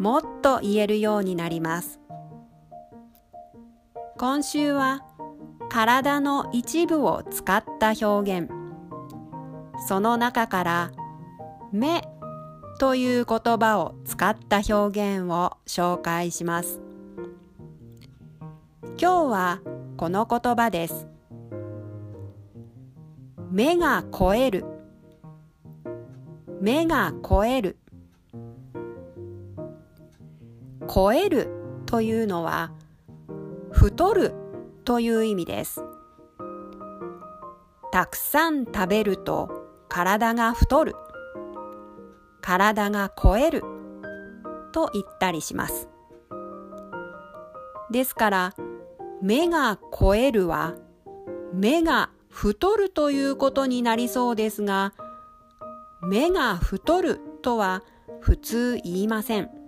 もっと言えるようになります。今週は体の一部を使った表現、その中から目という言葉を使った表現を紹介します。今日はこの言葉です。目が超える。目が超える超えるというのは太るという意味です。たくさん食べると体が太る。体が超えると言ったりします。ですから目が超えるは目が太るということになりそうですが目が太るとは普通言いません。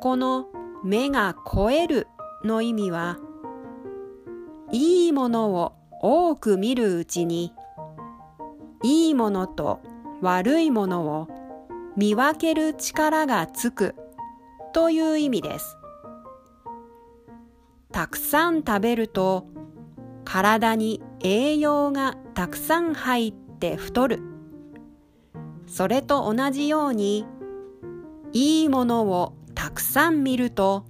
この目が超えるの意味は、いいものを多く見るうちに、いいものと悪いものを見分ける力がつくという意味です。たくさん食べると体に栄養がたくさん入って太る。それと同じように、いいものをたくさん見ると、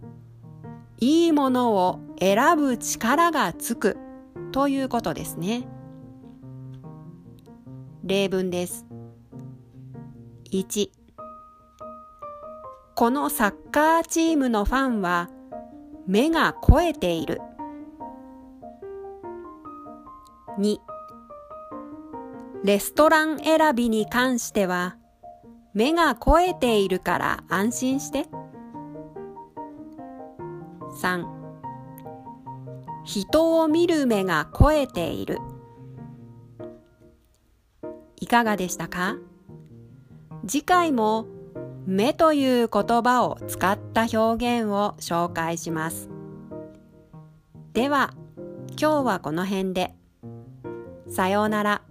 いいものを選ぶ力がつくということですね。例文です。1このサッカーチームのファンは目が肥えている。2レストラン選びに関しては目が肥えているから安心して。3人を見る目が肥えている。いかがでしたか？次回も目という言葉を使った表現を紹介します。では、今日はこの辺で。さようなら。